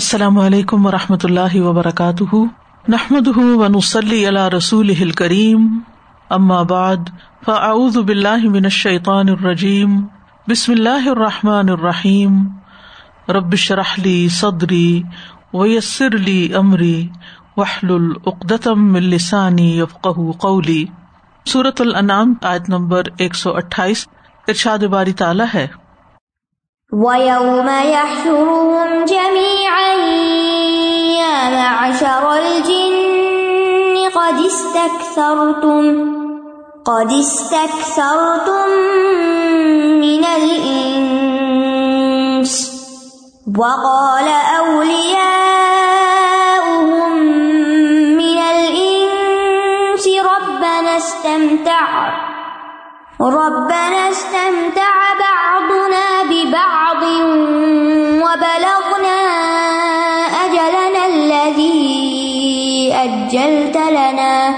السلام علیکم و رحمۃ اللہ وبرکاتہ۔ نحمد ونسلی علی رسول کریم بعد، فاعوذ باللہ من الشیطان الرجیم۔ بسم اللہ الرحمٰن الرحیم۔ ربش رحلی صدری ویسر علی عمری وحل العقدم السانی یفق قولی۔ صورت العنام آیت نمبر ایک سو اٹھائیس، ارشاد باری تعالیٰ ہے۔ وَيَوْمَ يَحْشُرُهُمْ جَمِيعًا يَا مَعْشَرَ الْجِنِّ قَدِ اسْتَكْثَرْتُمْ قَدِ اسْتَكْثَرْتُمْ مِنَ الْإِنسِ وَقَالَ أَوْلِيَاؤُهُمْ مِنَ الْإِنسِ رَبَّنَا اسْتَمْتَعَ الَّذِي أَجَّلْتَ لَنَا.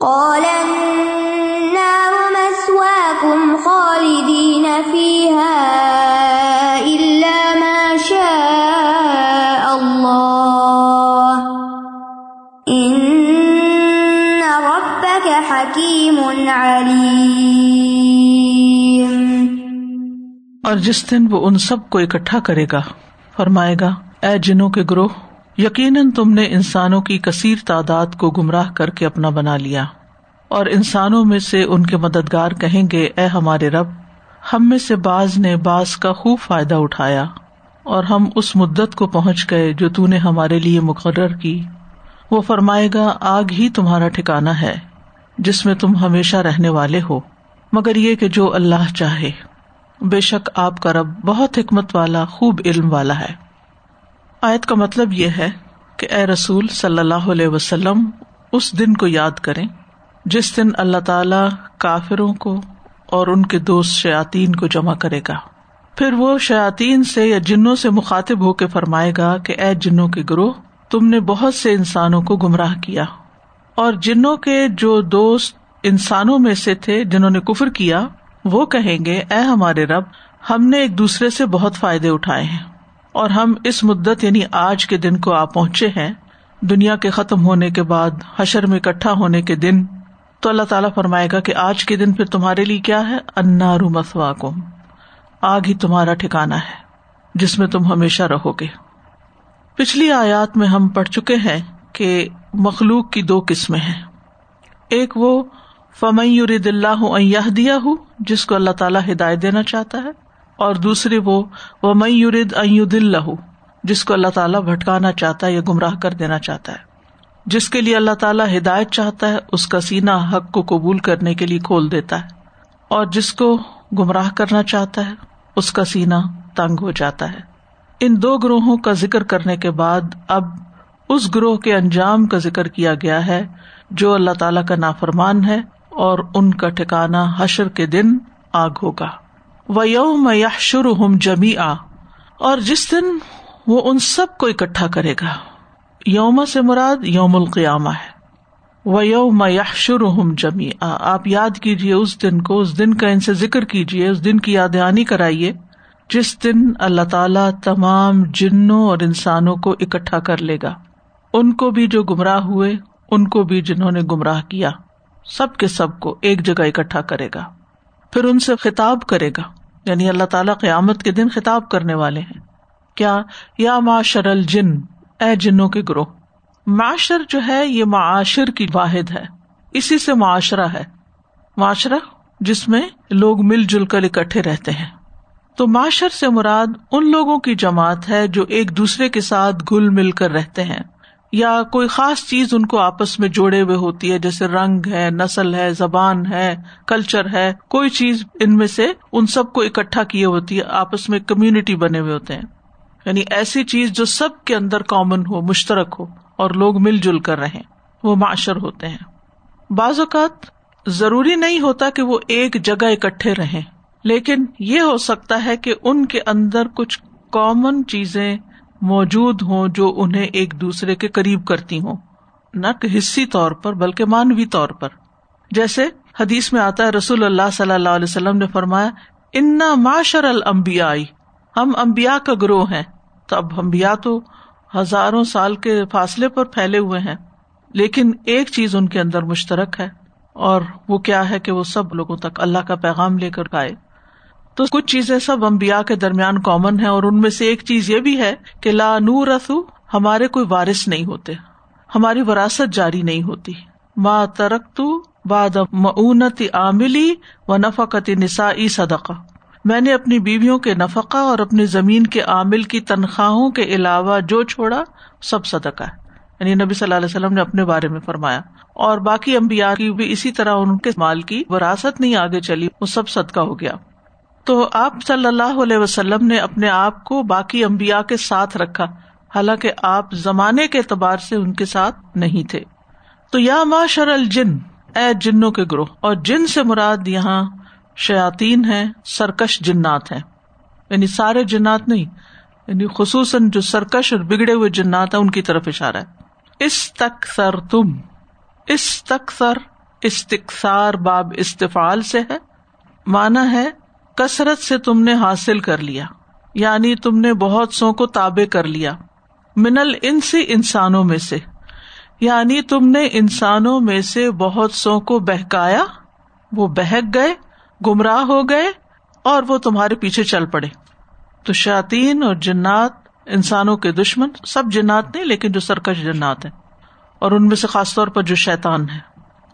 قَالَ النَّارُ مَثْوَاكُمْ خَالِدِينَ فِيهَا إِلَّا مَا شَاءَ اللَّهُ. إِنَّ رَبَّكَ حَكِيمٌ اور جس دن وہ ان سب کو اکٹھا کرے گا، فرمائے گا، اے جنوں کے گروہ یقیناً تم نے انسانوں کی کثیر تعداد کو گمراہ کر کے اپنا بنا لیا اور انسانوں میں سے ان کے مددگار کہیں گے، اے ہمارے رب، ہم میں سے باز نے باز کا خوب فائدہ اٹھایا اور ہم اس مدت کو پہنچ گئے جو تو نے ہمارے لیے مقرر کی۔ وہ فرمائے گا، آگ ہی تمہارا ٹھکانا ہے، جس میں تم ہمیشہ رہنے والے ہو۔ مگر یہ کہ جو اللہ چاہے، بے شک آپ کا رب بہت حکمت والا، خوب علم والا ہے۔ آیت کا مطلب یہ ہے کہ اے رسول صلی اللہ علیہ وسلم، اس دن کو یاد کریں جس دن اللہ تعالی کافروں کو اور ان کے دوست شیاتین کو جمع کرے گا۔ پھر وہ شیاتین سے یا جنوں سے مخاطب ہو کے فرمائے گا کہ اے جنوں کے گروہ، تم نے بہت سے انسانوں کو گمراہ کیا اور جنوں کے جو دوست انسانوں میں سے تھے جنہوں نے کفر کیا، وہ کہیں گے، اے ہمارے رب، ہم نے ایک دوسرے سے بہت فائدے اٹھائے ہیں۔ اور ہم اس مدت یعنی آج کے دن کو آپ پہنچے ہیں، دنیا کے ختم ہونے کے بعد، حشر میں اکٹھا ہونے کے دن۔ تو اللہ تعالیٰ فرمائے گا کہ آج کے دن پھر تمہارے لیے کیا ہے؟ انارو مسوا کو آگ ہی تمہارا ٹھکانا ہے، جس میں تم ہمیشہ رہو گے۔ پچھلی آیات میں ہم پڑھ چکے ہیں کہ مخلوق کی دو قسمیں ہیں۔ ایک وہ فمد اللہ دیا ہوں جس کو اللہ تعالیٰ ہدایت دینا چاہتا ہے۔ اور دوسری وہ میورد اللہ جس کو اللہ تعالیٰ بھٹکانا چاہتا ہے یا گمراہ کر دینا چاہتا ہے۔ جس کے لیے اللہ تعالیٰ ہدایت چاہتا ہے، اس کا سینا حق کو قبول کرنے کے لیے کھول دیتا ہے۔ اور جس کو گمراہ کرنا چاہتا ہے، اس کا سینا تنگ ہو جاتا ہے۔ ان دو گروہوں کا ذکر کرنے کے بعد اب اس گروہ کے انجام کا ذکر کیا گیا ہے، جو اللہ تعالیٰ کا نافرمان ہے اور ان کا ٹھکانا حشر کے دن آگ ہوگا۔ و یوم یحشر ہم جمی آ اور جس دن وہ ان سب کو اکٹھا کرے گا۔ یوم سے مراد یوم القیامہ ہے۔ و یوم یحشر ہم جمی آپ یاد کیجیے اس دن کو، اس دن کا ان سے ذکر کیجیے اس دن کی یاد کرائیے۔ جس دن اللہ تعالی تمام جنوں اور انسانوں کو اکٹھا کر لے گا۔ ان کو بھی جو گمراہ ہوئے، ان کو بھی جنہوں نے گمراہ کیا۔ سب کے سب کو ایک جگہ اکٹھا کرے گا۔ پھر ان سے خطاب کرے گا۔ یعنی اللہ تعالیٰ قیامت کے دن خطاب کرنے والے ہیں۔ کیا؟ یا معاشر الجن، اے جنوں کے گروہ، معاشر جو ہے یہ معاشر کی واحد ہے، اسی سے معاشرہ ہے۔ معاشرہ جس میں لوگ مل جل کر اکٹھے رہتے ہیں۔ تو معاشر سے مراد ان لوگوں کی جماعت ہے جو ایک دوسرے کے ساتھ گل مل کر رہتے ہیں۔ یا کوئی خاص چیز ان کو آپس میں جوڑے ہوئے ہوتی ہے، جیسے رنگ ہے، نسل ہے، زبان ہے کلچر ہے، کوئی چیز ان میں سے ان سب کو اکٹھا کیے ہوتی ہے، آپس میں کمیونٹی بنے ہوئے ہوتے ہیں۔ یعنی ایسی چیز جو سب کے اندر کامن ہو، مشترک ہو اور لوگ مل جل کر رہے وہ معاشر ہوتے ہیں۔ بعض اوقات ضروری نہیں ہوتا کہ وہ ایک جگہ اکٹھے رہیں، لیکن یہ ہو سکتا ہے کہ ان کے اندر کچھ کامن چیزیں موجود ہوں جو انہیں ایک دوسرے کے قریب کرتی ہوں، نہ کہ حصی طور پر بلکہ مانوی طور پر۔ جیسے حدیث میں آتا ہے، رسول اللہ صلی اللہ علیہ وسلم نے فرمایا، انا معاشر المبیا ہم امبیا کا گروہ ہیں۔ تو اب امبیا تو ہزاروں سال کے فاصلے پر پھیلے ہوئے ہیں، لیکن ایک چیز ان کے اندر مشترک ہے، اور وہ کیا ہے کہ وہ سب لوگوں تک اللہ کا پیغام لے کر گائے تو کچھ چیزیں سب امبیا کے درمیان کامن ہے اور ان میں سے ایک چیز یہ بھی ہے کہ لا نور رسو ہمارے کوئی وارث نہیں ہوتے، ہماری وراثت جاری نہیں ہوتی۔ ماں ترک باد معونت عاملی و نفقت نسا صدقہ۔ میں نے اپنی بیویوں کے نفقہ اور اپنی زمین کے عامل کی تنخواہوں کے علاوہ جو چھوڑا، سب صدقہ ہے۔ یعنی نبی صلی اللہ علیہ وسلم نے اپنے بارے میں فرمایا۔ اور باقی امبیا کی بھی اسی طرح ان کے مال کی وراثت نہیں آگے چلی، وہ سب صدقہ ہو گیا۔ تو آپ صلی اللہ علیہ وسلم نے اپنے آپ کو باقی امبیا کے ساتھ رکھا، حالانکہ آپ زمانے کے اعتبار سے ان کے ساتھ نہیں تھے۔ تو یا ماں شر الجن، اے جنوں کے گروہ، اور جن سے مراد یہاں شیاتین ہے سرکش جنات ہیں۔ یعنی سارے جنات نہیں یعنی خصوصاً جو سرکش اور بگڑے ہوئے جنات ہیں، ان کی طرف اشارہ ہے۔ اس تک سر تم اس تک سر استقسار باب استفال سے ہے۔ مانا ہے کثرت سے تم نے حاصل کر لیا یعنی تم نے بہت سو کو تابے کر لیا منل ان سے انسانوں میں سے۔ یعنی تم نے انسانوں میں سے بہت سو کو بہکایا، وہ بہک گئے، گمراہ ہو گئے، اور وہ تمہارے پیچھے چل پڑے۔ تو شاطین اور جنات، انسانوں کے دشمن، سب جنات نہیں، لیکن جو سرکش جنات ہیں۔ اور ان میں سے خاص طور پر جو شیتان ہے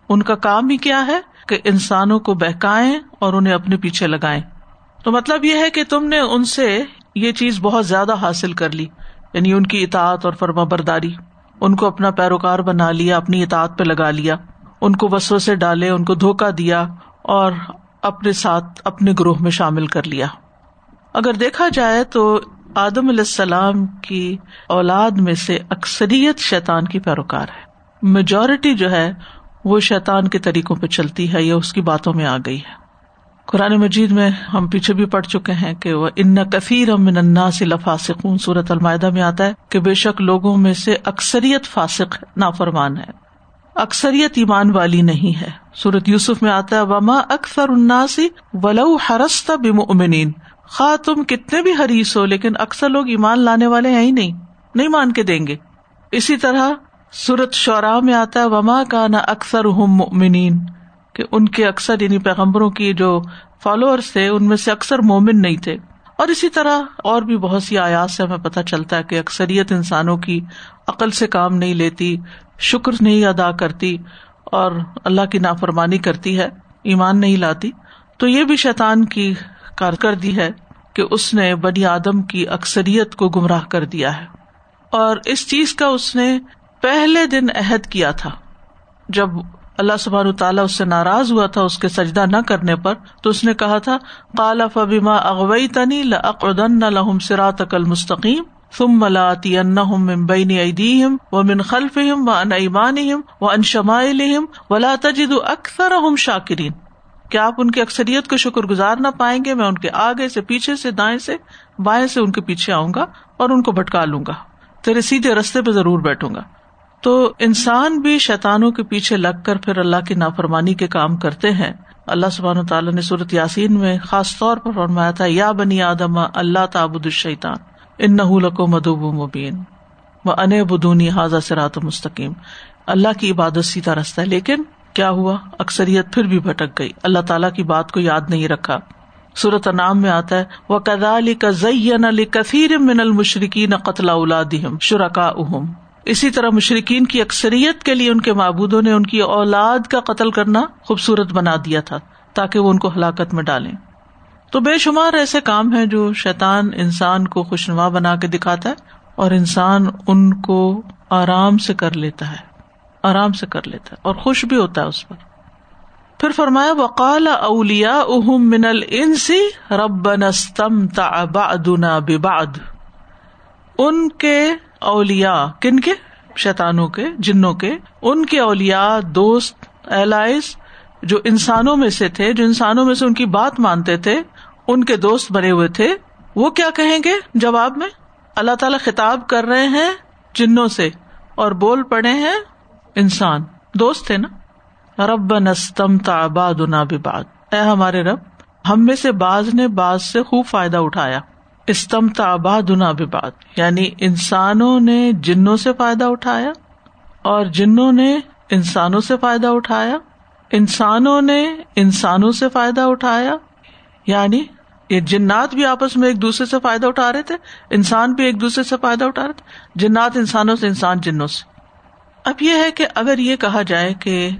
ان کا کام ہی کیا ہے کہ انسانوں کو بہکائے اور انہیں اپنے پیچھے لگائے تو مطلب یہ ہے کہ تم نے ان سے یہ چیز بہت زیادہ حاصل کر لی یعنی ان کی اطاعت اور فرما برداری ان کو اپنا پیروکار بنا لیا، اپنی اطاعت پہ لگا لیا۔ ان کو وسو سے ڈالے، ان کو دھوکا دیا اور اپنے ساتھ اپنے گروہ میں شامل کر لیا۔ اگر دیکھا جائے تو آدم علیہ السلام کی اولاد میں سے اکثریت شیطان کی پیروکار ہے۔ میجورٹی جو ہے وہ شیطان کے طریقوں پہ چلتی ہے یا اس کی باتوں میں آ گئی ہے۔ قرآن مجید میں ہم پیچھے بھی پڑھ چکے ہیں کہ وہ ان کثیر امن انا سے لفاسکون صورت المائدہ میں آتا ہے کہ بے شک لوگوں میں سے اکثریت فاسق نافرمان ہے۔ اکثریت ایمان والی نہیں ہے۔ سورت یوسف میں آتا ہے، وما اکثر اناسی ولو ہرست بمؤمنین خا تم کتنے بھی حریص ہو، لیکن اکثر لوگ ایمان لانے والے ہیں ہی نہیں نہیں مان کے دیں گے۔ اسی طرح سورت شعرا میں آتا ہے، وما کا نہ اکثر مؤمنین کہ ان کے اکثر یعنی پیغمبروں کی جو فالوورس تھے، ان میں سے اکثر مومن نہیں تھے۔ اور اسی طرح اور بھی بہت سی آیات سے ہمیں پتہ چلتا ہے کہ اکثریت انسانوں کی عقل سے کام نہیں لیتی، شکر نہیں ادا کرتی اور اللہ کی نافرمانی کرتی ہے، ایمان نہیں لاتی۔ تو یہ بھی شیطان کی کارکردگی ہے کہ اس نے بنی آدم کی اکثریت کو گمراہ کر دیا ہے۔ اور اس چیز کا اس نے پہلے دن عہد کیا تھا، جب اللہ سبحان تعالیٰ اس سے ناراض ہوا تھا، اس کے سجدہ نہ کرنے پر، تو اس نے کہا تھا کالا فبیما اغوئی تنی لقن لہم سرات عقل مستقیم ثم ملاتی ان بین ایدیہم و من خلفہم و ان ایمانہم و ان شمائلہم ولا تجد اکثرہم شاکرین۔ کیا آپ ان کی اکثریت کو شکر گزار نہ پائیں گے؟ میں ان کے آگے سے، پیچھے سے، دائیں سے، بائیں سے ان کے پیچھے آؤں گا اور ان کو بھٹکا لوں گا۔ تیرے سیدھے رستے پہ ضرور بیٹھوں گا۔ تو انسان بھی شیتانوں کے پیچھے لگ کر پھر اللہ کی نافرمانی کے کام کرتے ہیں۔ اللہ سبحان تعالیٰ نے صورت یاسین میں خاص طور پر فرمایا تھا، یا بنی آدم، اللہ تعبد الشیطان ان نہ کو مدوب مبین، و ان بدونی حاضہ سرات مستقیم۔ اللہ کی عبادت سیدھا رستہ ہے، لیکن کیا ہوا؟ اکثریت پھر بھی بھٹک گئی۔ اللہ تعالیٰ کی بات کو یاد نہیں رکھا۔ صورت نام میں آتا ہے وہ کدا علی کا زین علی کثیر من المشرقین قتل اولادہم شرکا اہم اسی طرح مشرقین کی اکثریت کے لیے ان کے معبودوں نے ان کی اولاد کا قتل کرنا خوبصورت بنا دیا تھا تاکہ وہ ان کو ہلاکت میں ڈالیں۔ تو بے شمار ایسے کام ہے جو شیطان انسان کو خوشنما بنا کے دکھاتا ہے اور انسان ان کو آرام سے کر لیتا ہے، آرام سے کر لیتا ہے اور خوش بھی ہوتا ہے اس پر۔ پھر فرمایا، وقال اولیا اہم من الانسی رب نستم بعدنا ببعد۔ ان کے اولیا کن کے؟ شیتانوں کے، جنوں کے۔ ان کے اولیا دوست ایلائز جو انسانوں میں سے تھے، جو انسانوں میں سے ان کی بات مانتے تھے، ان کے دوست بنے ہوئے تھے، وہ کیا کہیں گے؟ جواب میں، اللہ تعالی خطاب کر رہے ہیں جنوں سے، اور بول پڑے ہیں انسان۔ دوست تھے نا؟ رب نستم تاباد باد اے ہمارے رب، ہم میں سے باز نے باز سے خوب فائدہ اٹھایا۔ استمتا آبادنا بباد یعنی انسانوں نے جنوں سے فائدہ اٹھایا اور جنوں نے انسانوں سے فائدہ اٹھایا، انسانوں نے انسانوں سے فائدہ اٹھایا یعنی یہ جنات بھی آپس میں ایک دوسرے سے فائدہ اٹھا رہے تھے، انسان بھی ایک دوسرے سے فائدہ اٹھا رہے تھے، جنات انسانوں سے، انسان جنوں سے۔ اب یہ ہے کہ اگر یہ کہا جائے کہ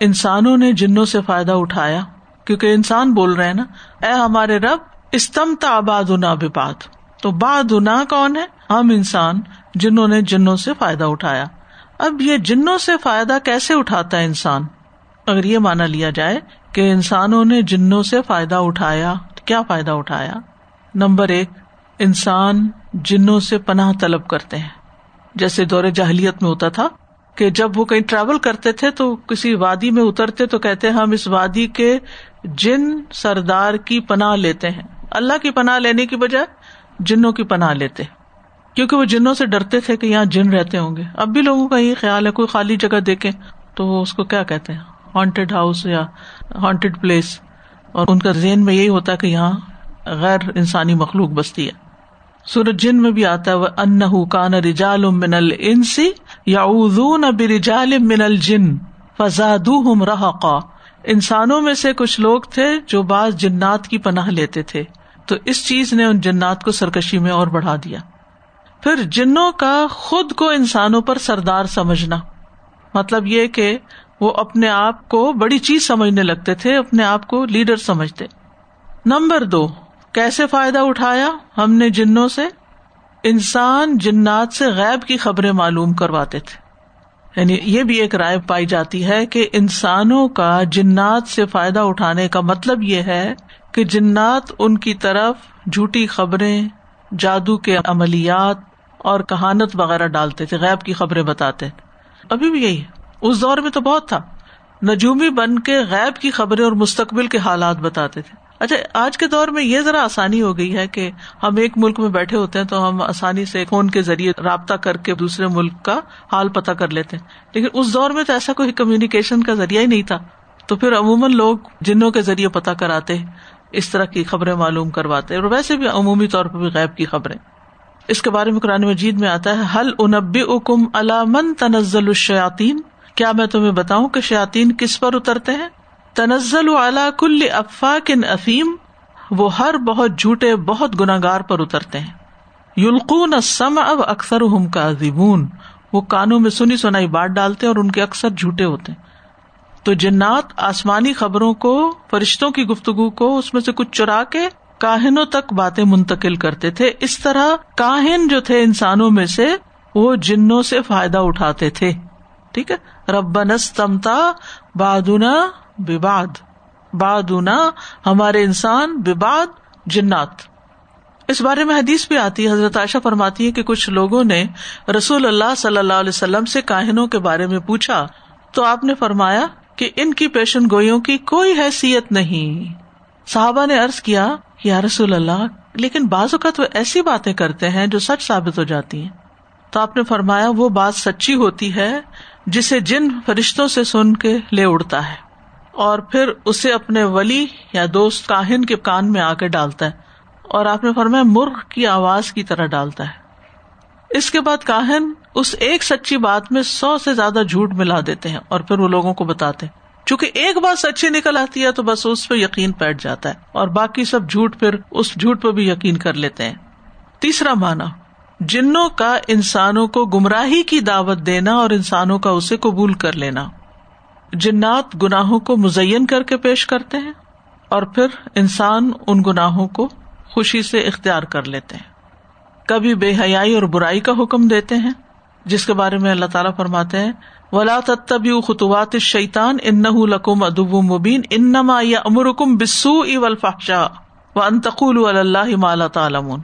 انسانوں نے جنوں سے فائدہ اٹھایا، کیونکہ انسان بول رہے ہیں نا، اے ہمارے رب استمتا آباد باد تو بادنا کون ہے؟ ہم انسان جنہوں نے جنوں سے فائدہ اٹھایا۔ اب یہ جنوں سے فائدہ کیسے اٹھاتا ہے انسان؟ اگر یہ مانا لیا جائے کہ انسانوں نے جنوں سے فائدہ اٹھایا کیا فائدہ اٹھایا؟ نمبر ایک، انسان جنوں سے پناہ طلب کرتے ہیں۔ جیسے دور جاہلیت میں ہوتا تھا کہ جب وہ کہیں ٹریول کرتے تھے تو کسی وادی میں اترتے تو کہتے ہم اس وادی کے جن سردار کی پناہ لیتے ہیں۔ اللہ کی پناہ لینے کی بجائے جنوں کی پناہ لیتے۔ کیونکہ وہ جنوں سے ڈرتے تھے کہ یہاں جن رہتے ہوں گے۔ اب بھی لوگوں کا یہ خیال ہے، کوئی خالی جگہ دیکھے تو وہ اس کو کیا کہتے ہیں؟ ہانٹیڈ ہاؤس یا ہانٹیڈ پلیس اور ان کا ذہن میں یہی ہوتا ہے کہ یہاں غیر انسانی مخلوق بستی ہے۔ سورج جن میں بھی آتا ہے وہ ان کان رجال من الانسی یا برجال من الجن فزاد رحقا انسانوں میں سے کچھ لوگ تھے جو بعض جنات کی پناہ لیتے تھے۔ تو اس چیز نے ان جنات کو سرکشی میں اور بڑھا دیا۔ پھر جنوں کا خود کو انسانوں پر سردار سمجھنا۔ مطلب یہ کہ وہ اپنے آپ کو بڑی چیز سمجھنے لگتے تھے، اپنے آپ کو لیڈر سمجھتے۔ نمبر دو، کیسے فائدہ اٹھایا ہم نے جنوں سے؟ انسان جنات سے غیب کی خبریں معلوم کرواتے تھے۔ یعنی یہ بھی ایک رائے پائی جاتی ہے کہ انسانوں کا جنات سے فائدہ اٹھانے کا مطلب یہ ہے کہ جنات ان کی طرف جھوٹی خبریں، جادو کے عملیات اور کہانت وغیرہ ڈالتے تھے، غیب کی خبریں بتاتے تھے۔ ابھی بھی یہی ہے۔ اس دور میں تو بہت تھا۔ نجومی بن کے غیب کی خبریں اور مستقبل کے حالات بتاتے تھے۔ اچھا آج کے دور میں یہ ذرا آسانی ہو گئی ہے کہ ہم ایک ملک میں بیٹھے ہوتے ہیں تو ہم آسانی سے فون کے ذریعے رابطہ کر کے دوسرے ملک کا حال پتہ کر لیتے ہیں۔ لیکن اس دور میں تو ایسا کوئی کمیونیکیشن کا ذریعہ ہی نہیں تھا۔ تو پھر عموماً لوگ جنوں کے ذریعے پتہ کراتے اس طرح کی خبریں معلوم کرواتے اور ویسے بھی عمومی طور پر بھی غیب کی خبریں۔ اس کے بارے میں قرآن مجید میں آتا ہے حل انبی اکم علامن تنزل الشیاطین کیا میں تمہیں بتاؤں کہ شاطین کس پر اترتے ہیں؟ تنزل اعلی کل افاق ان افیم وہ ہر بہت جھوٹے، بہت گناگار پر اترتے ہیں۔ یلقون سم اب اکثر ہم کا وہ کانوں میں سنی سنائی بات ڈالتے اور ان کے اکثر جھوٹے ہوتے ہیں۔ تو جنات آسمانی خبروں کو، فرشتوں کی گفتگو کو اس میں سے کچھ چرا کے کاہنوں تک باتیں منتقل کرتے تھے۔ اس طرح کاہن جو تھے انسانوں میں سے، وہ جنوں سے فائدہ اٹھاتے تھے۔ ٹھیک ہے؟ ربنستمتا بادنا باد بادنا ہمارے انسان بباد جنات۔ اس بارے میں حدیث بھی آتی ہے۔ حضرت عائشہ فرماتی ہے کہ کچھ لوگوں نے رسول اللہ صلی اللہ علیہ وسلم سے کاہنوں کے بارے میں پوچھا۔ تو آپ نے فرمایا کہ ان کی پیشن گوئیوں کی کوئی حیثیت نہیں۔ صحابہ نے ارض کیا، یا رسول اللہ، لیکن بعض اوقات وہ ایسی باتیں کرتے ہیں جو سچ ثابت ہو جاتی ہیں۔ تو آپ نے فرمایا، وہ بات سچی ہوتی ہے جسے جن فرشتوں سے سن کے لے اڑتا ہے اور پھر اسے اپنے ولی یا دوست کاہن کے کان میں آ کے ڈالتا ہے اور آپ نے فرمایا، مرغ کی آواز کی طرح ڈالتا ہے۔ اس کے بعد کاہن اس ایک سچی بات میں سو سے زیادہ جھوٹ ملا دیتے ہیں اور پھر وہ لوگوں کو بتاتے چونکہ ایک بات سچی نکل آتی ہے تو بس اس پہ یقین بیٹھ جاتا ہے اور باقی سب جھوٹ پھر اس جھوٹ پہ بھی یقین کر لیتے ہیں۔ تیسرا مانا جنوں کا انسانوں کو گمراہی کی دعوت دینا اور انسانوں کا اسے قبول کر لینا۔ جنات گناہوں کو مزین کر کے پیش کرتے ہیں اور پھر انسان ان گناہوں کو خوشی سے اختیار کر لیتے ہیں۔ کبھی بے حیائی اور برائی کا حکم دیتے ہیں جس کے بارے میں اللہ تعالیٰ فرماتے ہیں، ولا تبی خطوات شیطان ان لکم ادب مبین انما یا امرکم بسو اولفاشا و انتقول اللہ مالا تعالم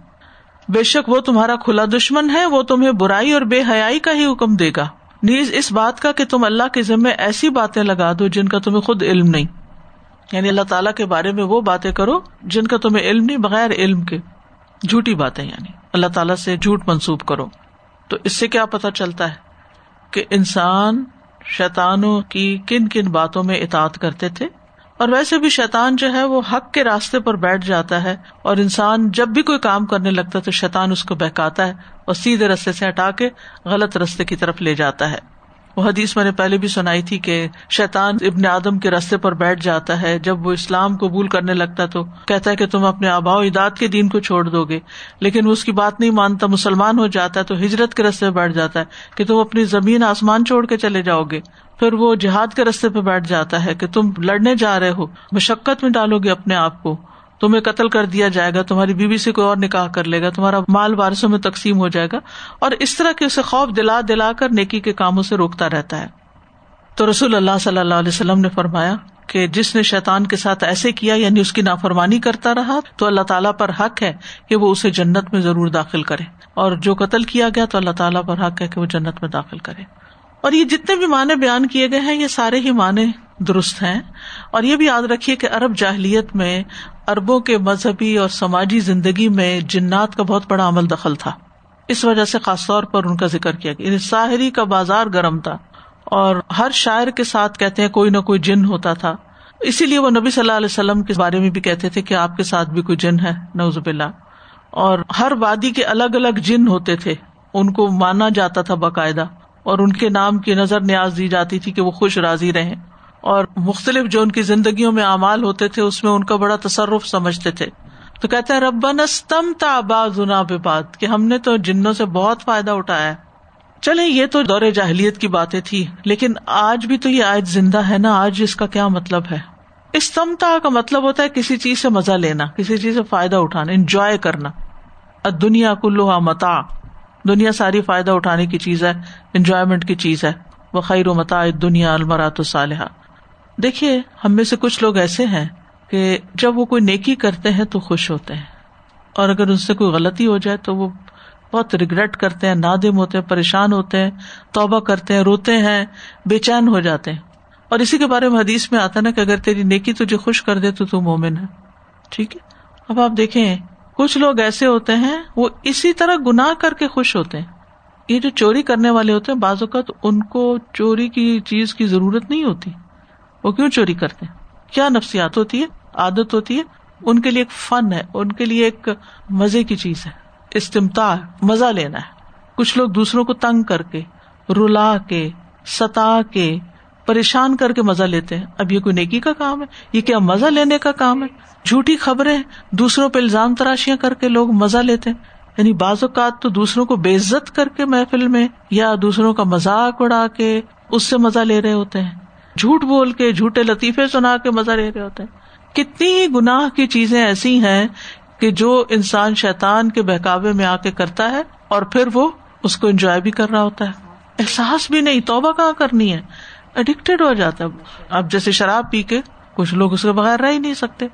بے شک وہ تمہارا کھلا دشمن ہے، وہ تمہیں برائی اور بے حیائی کا ہی حکم دے گا۔ نیز اس بات کا کہ تم اللہ کے ذمے ایسی باتیں لگا دو جن کا تمہیں خود علم نہیں۔ یعنی اللہ تعالیٰ کے بارے میں وہ باتیں کرو جن کا تمہیں علم نہیں، بغیر علم کے۔ جھوٹی باتیں یعنی۔ اللہ تعالیٰ سے جھوٹ منسوب کرو۔ تو اس سے کیا پتا چلتا ہے کہ انسان شیتانوں کی کن کن باتوں میں اطاعت کرتے تھے؟ اور ویسے بھی شیطان جو ہے وہ حق کے راستے پر بیٹھ جاتا ہے اور انسان جب بھی کوئی کام کرنے لگتا ہے تو شیطان اس کو بہکاتا ہے اور سیدھے رستے سے ہٹا کے غلط رستے کی طرف لے جاتا ہے۔ وہ حدیث میں نے پہلے بھی سنائی تھی کہ شیطان ابن آدم کے رستے پر بیٹھ جاتا ہے۔ جب وہ اسلام قبول کرنے لگتا تو کہتا ہے کہ تم اپنے آبا و اجداد کے دین کو چھوڑ دو گے۔ لیکن وہ اس کی بات نہیں مانتا، مسلمان ہو جاتا ہے تو ہجرت کے رستے پہ بیٹھ جاتا ہے کہ تم اپنی زمین آسمان چھوڑ کے چلے جاؤ گے۔ پھر وہ جہاد کے رستے پہ بیٹھ جاتا ہے کہ تم لڑنے جا رہے ہو، مشقت میں ڈالو گے اپنے آپ کو۔ تمہیں قتل کر دیا جائے گا، تمہاری بیوی سے کوئی اور نکاح کر لے گا، تمہارا مال وارثوں میں تقسیم ہو جائے گا، اور اس طرح کے اسے خوف دلا دلا کر نیکی کے کاموں سے روکتا رہتا ہے۔ تو رسول اللہ صلی اللہ علیہ وسلم نے فرمایا کہ جس نے شیطان کے ساتھ ایسے کیا یعنی اس کی نافرمانی کرتا رہا، تو اللہ تعالیٰ پر حق ہے کہ وہ اسے جنت میں ضرور داخل کرے۔ اور جو قتل کیا گیا، تو اللہ تعالیٰ پر حق ہے کہ وہ جنت میں داخل کرے۔ اور یہ جتنے بھی معنی بیان کیے گئے ہیں، یہ سارے ہی معنی درست ہیں۔ اور یہ بھی یاد رکھیے کہ ارب جاہلیت میں اربوں کے مذہبی اور سماجی زندگی میں جنات کا بہت بڑا عمل دخل تھا۔ اس وجہ سے خاص طور پر ان کا ذکر کیا گیا۔ یعنی ساحری کا بازار گرم تھا اور ہر شاعر کے ساتھ کہتے ہیں کوئی نہ کوئی جن ہوتا تھا۔ اسی لیے وہ نبی صلی اللہ علیہ وسلم کے بارے میں بھی کہتے تھے کہ آپ کے ساتھ بھی کوئی جن ہے۔ نوزب اللہ اور ہر وادی کے الگ الگ جن ہوتے تھے۔ ان کو مانا جاتا تھا باقاعدہ اور ان کے نام کی نظر نیاز دی جاتی تھی کہ وہ خوش راضی رہے اور مختلف جو ان کی زندگیوں میں اعمال ہوتے تھے، اس میں ان کا بڑا تصرف سمجھتے تھے۔ تو کہتے ہیں رب نستم تاباد بات کہ ہم نے تو جنوں سے بہت فائدہ اٹھایا چلے یہ تو دور جاہلیت کی باتیں تھی لیکن آج بھی تو یہ آج زندہ ہے نا، آج اس کا کیا مطلب ہے؟ استمتا کا مطلب ہوتا ہے کسی چیز سے مزہ لینا، کسی چیز سے فائدہ اٹھانا انجوائے کرنا۔ دنیا کلوہا متا دنیا ساری فائدہ اٹھانے کی چیز ہے انجوائےمنٹ کی چیز ہے۔ وہ خیر و متا دنیا المرات صالحہ دیکھیے، ہم میں سے کچھ لوگ ایسے ہیں کہ جب وہ کوئی نیکی کرتے ہیں تو خوش ہوتے ہیں۔ اور اگر ان سے کوئی غلطی ہو جائے تو وہ بہت ریگریٹ کرتے ہیں، نادم ہوتے ہیں، پریشان ہوتے ہیں، توبہ کرتے ہیں، روتے ہیں، بے چین ہو جاتے ہیں۔ اور اسی کے بارے میں حدیث میں آتا نا کہ اگر تیری نیکی تجھے خوش کر دے تو تو مومن ہے۔ ٹھیک ہے؟ اب آپ دیکھیں، کچھ لوگ ایسے ہوتے ہیں، وہ اسی طرح گناہ کر کے خوش ہوتے ہیں۔ یہ جو چوری کرنے والے ہوتے ہیں، بعض اوقات ان کو چوری کی چیز کی ضرورت نہیں ہوتی۔ وہ کیوں چوری کرتے ہیں؟ کیا نفسیات ہوتی ہے عادت ہوتی ہے ان کے لیے ایک فن ہے، ان کے لیے ایک مزے کی چیز ہے استمتا مزہ لینا ہے۔ کچھ لوگ دوسروں کو تنگ کر کے، رلا کے، ستا کے، پریشان کر کے مزہ لیتے ہیں۔ اب یہ کوئی نیکی کا کام ہے؟ یہ کیا مزہ لینے کا کام ہے؟ جھوٹی خبریں دوسروں پہ الزام تراشیاں کر کے لوگ مزہ لیتے ہیں۔ یعنی بعض اوقات تو دوسروں کو بے عزت کر کے محفل میں یا دوسروں کا مذاق اڑا کے اس سے مزہ لے رہے ہوتے ہیں۔ جھوٹ بول کے، جھوٹے لطیفے سنا کے مزہ لے رہے ہوتے ہیں۔ کتنی گناہ کی چیزیں ایسی ہیں کہ جو انسان شیتان کے بہکاوے میں آ کے کرتا ہے اور پھر وہ اس کو انجوائے بھی کر رہا ہوتا ہے۔ احساس بھی نہیں، توبہ کہاں کرنی ہے؟ اڈکٹیڈ ہو جاتا ہے۔ اب جیسے شراب پی کے کچھ لوگ اس کے بغیر رہ ہی نہیں سکتے۔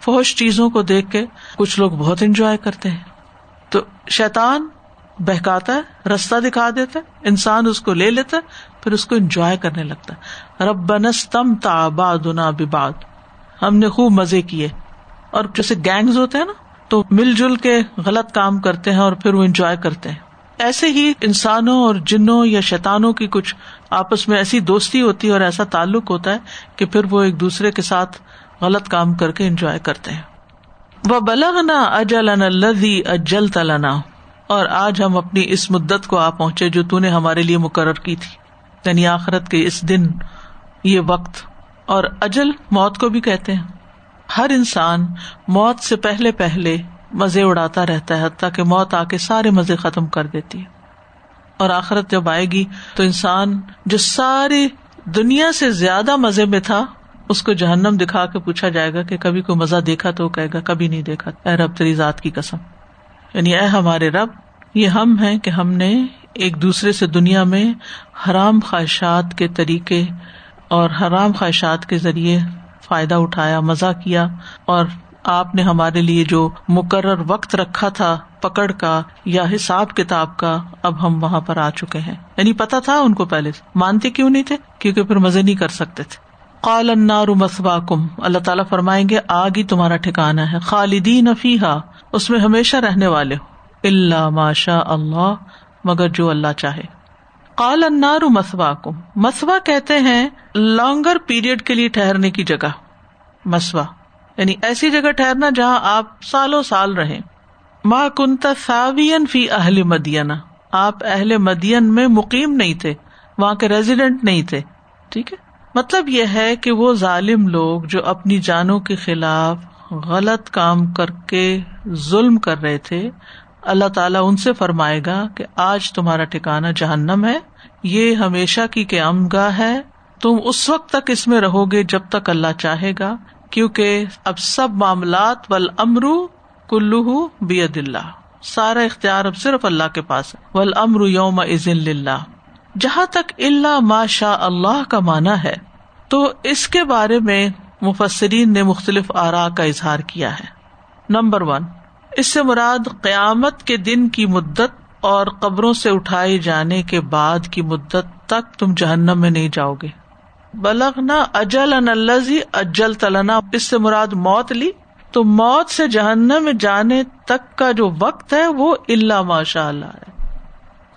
فوش چیزوں کو دیکھ کے کچھ لوگ بہت انجوائے کرتے ہیں۔ تو شیتان بہکاتا ہے، رستہ دکھا دیتا ہے، انسان اس کو لے لیتا ہے پھر اس کو انجوائے کرنے لگتا ہے۔ رب بنستم تا باد ہم نے خوب مزے کیے۔ اور جیسے گینگز ہوتے ہیں نا، تو مل جل کے غلط کام کرتے ہیں اور پھر وہ انجوائے کرتے ہیں۔ ایسے ہی انسانوں اور جنوں یا شیتانوں کی کچھ آپس میں ایسی دوستی ہوتی ہے اور ایسا تعلق ہوتا ہے کہ پھر وہ ایک دوسرے کے ساتھ غلط کام کر کے انجوائے کرتے ہیں۔ وہ بلغ نہ اجل اجل تلنا اور آج ہم اپنی اس مدت کو آ پہنچے جو تون نے ہمارے لیے مقرر کی تھی۔ یعنی آخرت کے اس دن، یہ وقت، اور اجل موت کو بھی کہتے ہیں۔ ہر انسان موت سے پہلے پہلے مزے اڑاتا رہتا ہے، حتیٰ کہ موت آ کے سارے مزے ختم کر دیتی ہے۔ اور آخرت جب آئے گی تو انسان جو ساری دنیا سے زیادہ مزے میں تھا، اس کو جہنم دکھا کے پوچھا جائے گا کہ کبھی کوئی مزہ دیکھا تو کہے گا، کبھی نہیں دیکھا۔ اے رب تری ذات کی قسم۔ یعنی اے ہمارے رب، یہ ہم ہیں کہ ہم نے ایک دوسرے سے دنیا میں حرام خواہشات کے طریقے اور حرام خواہشات کے ذریعے فائدہ اٹھایا، مزہ کیا اور آپ نے ہمارے لیے جو مقرر وقت رکھا تھا، پکڑ کا یا حساب کتاب کا، اب ہم وہاں پر آ چکے ہیں۔ یعنی پتا تھا ان کو پہلے مانتے کیوں نہیں تھے؟ کیونکہ پھر مزے نہیں کر سکتے تھے۔ قال النار مسواکم۔ اللہ تعالیٰ فرمائیں گے، آگ ہی تمہارا ٹھکانا ہے، خالدین افیحا اس میں ہمیشہ رہنے والے ہو۔ اللہ ماشا اللہ مگر جو اللہ چاہے۔ قال النار مسواکم۔ مسوا کہتے ہیں لانگر پیریڈ کے لیے ٹہرنے کی جگہ۔ مسوا۔ یعنی ایسی جگہ ٹھہرنا جہاں آپ سالوں سال رہے ماں کنتا ساوین فی اہل مدینہ۔ آپ اہل مدین میں مقیم نہیں تھے، وہاں کے ریزیڈینٹ نہیں تھے۔ ٹھیک ہے؟ مطلب یہ ہے کہ وہ ظالم لوگ جو اپنی جانوں کے خلاف غلط کام کر کے ظلم کر رہے تھے اللہ تعالیٰ ان سے فرمائے گا کہ آج تمہارا ٹھکانا جہنم ہے، یہ ہمیشہ کی قیام گاہ ہے۔ تم اس وقت تک اس میں رہو گے جب تک اللہ چاہے گا، کیونکہ اب سب معاملات ول امرو کلو بید اللہ۔ سارا اختیار اب صرف اللہ کے پاس ہے۔ ول امر یوم عزن اللہ جہاں تک اللہ ماشا اللہ کا مانا ہے، تو اس کے بارے میں مفسرین نے مختلف آرا کا اظہار کیا ہے۔ Number one. اس سے مراد قیامت کے دن کی مدت اور قبروں سے اٹھائے جانے کے بعد کی مدت تک تم جہنم میں نہیں جاؤ گے۔ بلغنا اجل انزی اجل تلنا اس سے مراد موت لی۔ تو موت سے جہنم میں جانے تک کا جو وقت ہے وہ اللہ ماشاء اللہ ہے۔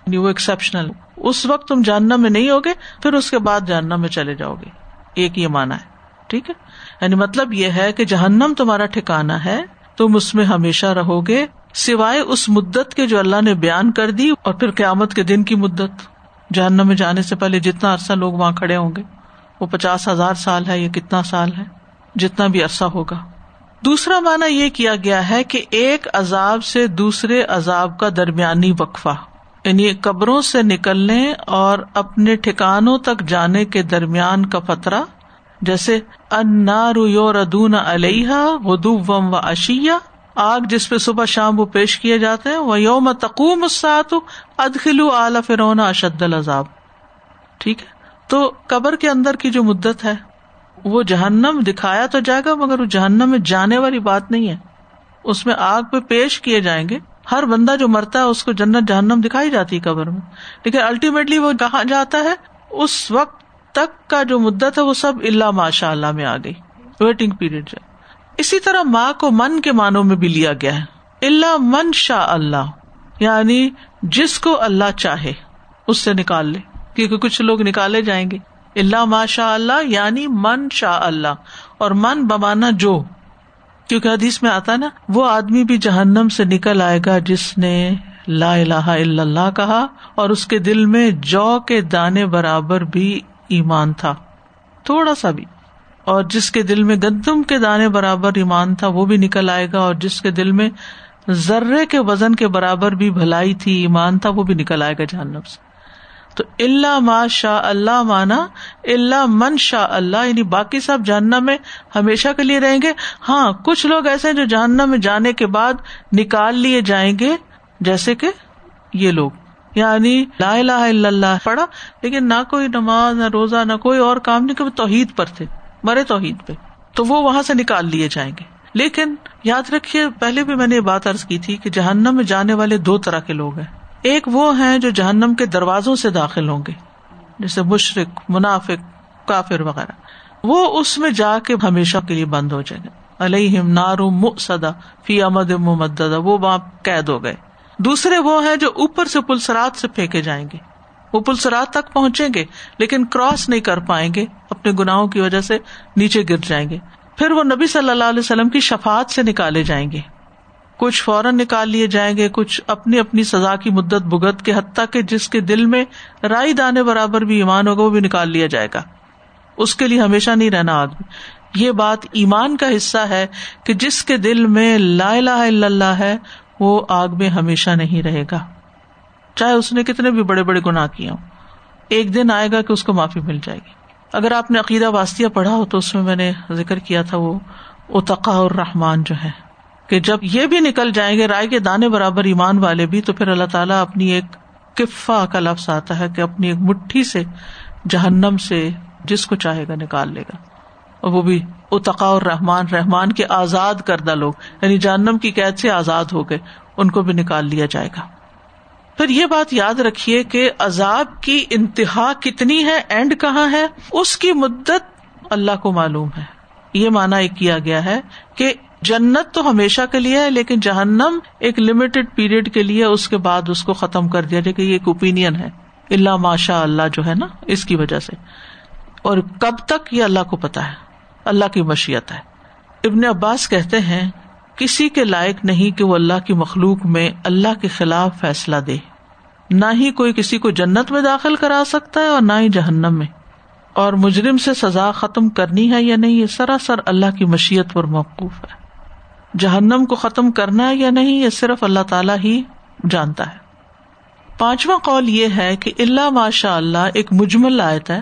یعنی وہ ایکسپشنل اس وقت تم جہنم میں نہیں ہوگے، پھر اس کے بعد جہنم میں چلے جاؤ گے۔ ایک یہ مانا ہے۔ ٹھیک ہے؟ یعنی مطلب یہ ہے کہ جہنم تمہارا ٹھکانا ہے۔ تم اس میں ہمیشہ رہو گے، سوائے اس مدت کے جو اللہ نے بیان کر دی اور پھر قیامت کے دن کی مدت۔ جہنم میں جانے سے پہلے جتنا عرصہ لوگ وہاں کھڑے ہوں گے، وہ پچاس ہزار سال ہے یا کتنا سال ہے، جتنا بھی عرصہ ہوگا۔ دوسرا مانا یہ کیا گیا ہے کہ ایک عذاب سے دوسرے عذاب کا درمیانی وقفہ یعنی قبروں سے نکلنے اور اپنے ٹھکانوں تک جانے کے درمیان کا فترا جیسے یو ردون علیہ ودو وم و اشیا آگ جس پہ صبح شام وہ پیش کیے جاتے ہیں وہ یوم تقوم سات ادخلو اعلی فرون اشد العذاب۔ ٹھیک ہے؟ تو قبر کے اندر کی جو مدت ہے، وہ جہنم دکھایا تو جائے گا، مگر وہ جہنم میں جانے والی بات نہیں ہے۔ اس میں آگ پہ پیش کیے جائیں گے، ہر بندہ جو مرتا ہے، اس کو جنت جہنم دکھائی جاتی ہے قبر میں۔ لیکن الٹیمیٹلی وہ کہاں جاتا ہے؟ اس وقت تک کا جو مدت ہے وہ سب اللہ ماشاء اللہ میں آ گئی۔ ویٹنگ پیریڈ جو اسی طرح ماں کو من کے معنوں میں بھی لیا گیا ہے۔ اللہ من شاہ اللہ یعنی جس کو اللہ چاہے، اس سے نکال لے۔ کیونکہ کچھ لوگ نکالے جائیں گے۔ اللہ ماشاء اللہ یعنی من شاہ اللہ۔ اور من بمانا جو، کیونکہ حدیث میں آتا نا، وہ آدمی بھی جہنم سے نکل آئے گا جس نے لا الہ الا اللہ کہا، اور اس کے دل میں جو کے دانے برابر بھی ایمان تھا، تھوڑا سا بھی۔ اور جس کے دل میں گندم کے دانے برابر ایمان تھا، وہ بھی نکل آئے گا۔ اور جس کے دل میں ذرے کے وزن کے برابر بھی بھلائی تھی، ایمان تھا، وہ بھی نکل آئے گا جہنم سے۔ تو اللہ ما شاہ اللہ مانا اللہ من شاہ اللہ یعنی باقی سب جاننا میں ہمیشہ کے لیے رہیں گے۔ ہاں کچھ لوگ ایسے ہیں جو جاننا میں جانے کے بعد نکال لیے جائیں گے، جیسے کہ یہ لوگ۔ یعنی لا الہ الا اللہ پڑھا، لیکن نہ کوئی نماز، نہ روزہ، نہ کوئی اور کام نہیں، کہ وہ توحید پر تھے، مرے توحید پہ۔ تو وہ وہاں سے نکال لیے جائیں گے۔ لیکن یاد رکھیے، پہلے بھی میں نے یہ بات ارض کی تھی کہ جہنم میں جانے والے دو طرح کے لوگ ہیں۔ ایک وہ ہیں جو جہنم کے دروازوں سے داخل ہوں گے، جیسے مشرق، منافق، کافر وغیرہ۔ وہ اس میں جا کے ہمیشہ کے لیے بند ہو جائیں گے۔ علیہ نارو سدا فی امد ممدد وہ وہاں قید ہو گئے۔ دوسرے وہ ہیں جو اوپر سے پلسرات سے پھینکے جائیں گے۔ وہ پلسرات تک پہنچیں گے، لیکن کراس نہیں کر پائیں گے، اپنے گناہوں کی وجہ سے نیچے گر جائیں گے۔ پھر وہ نبی صلی اللہ علیہ وسلم کی شفات سے نکالے جائیں گے۔ کچھ فوراً نکال لیے جائیں گے، کچھ اپنی اپنی سزا کی مدت بھگت کے، حتیٰ کہ جس کے دل میں رائی دانے برابر بھی ایمان ہوگا، وہ بھی نکال لیا جائے گا۔ اس کے لیے ہمیشہ نہیں رہنا آدمی۔ یہ بات ایمان کا حصہ ہے کہ جس کے دل میں لا الہ الا اللہ ہے وہ آگ میں ہمیشہ نہیں رہے گا۔ چاہے اس نے کتنے بھی بڑے بڑے گناہ کیے ہوں، ایک دن آئے گا کہ اس کو معافی مل جائے گی۔ اگر آپ نے عقیدہ واسطیہ پڑھا ہو تو اس میں میں نے ذکر کیا تھا وہ اتقا اور رحمان جو ہے، کہ جب یہ بھی نکل جائیں گے رائے کے دانے برابر ایمان والے بھی، تو پھر اللہ تعالیٰ اپنی ایک کفا کا لفظ آتا ہے کہ اپنی ایک مٹھی سے جہنم سے جس کو چاہے گا نکال لے گا۔ اور وہ بھی اتقا اور رحمان رحمان کے آزاد کردہ لوگ یعنی جہنم کی قید سے آزاد ہو گئے، ان کو بھی نکال لیا جائے گا۔ پھر یہ بات یاد رکھیے کہ عذاب کی انتہا کتنی ہے، اینڈ کہاں ہے؟ اس کی مدت اللہ کو معلوم ہے۔ یہ مانا ایک کیا گیا ہے کہ جنت تو ہمیشہ کے لیے ہے، لیکن جہنم ایک لمیٹڈ پیریڈ کے لیے، اس کے بعد اس کو ختم کر دیا۔ جائے کہ یہ ایک اوپین ہے۔ اللہ ماشاء اللہ جو ہے نا، اس کی وجہ سے۔ اور کب تک یہ اللہ کو پتا ہے؟ اللہ کی مشیت ہے۔ ابن عباس کہتے ہیں، کسی کے لائق نہیں کہ وہ اللہ کی مخلوق میں اللہ کے خلاف فیصلہ دے۔ نہ ہی کوئی کسی کو جنت میں داخل کرا سکتا ہے اور نہ ہی جہنم میں۔ اور مجرم سے سزا ختم کرنی ہے یا نہیں، یہ سراسر اللہ کی مشیت پر موقوف ہے۔ جہنم کو ختم کرنا ہے یا نہیں، یہ صرف اللہ تعالیٰ ہی جانتا ہے۔ پانچواں قول یہ ہے کہ اللہ ماشاء اللہ ایک مجمل آیت ہے۔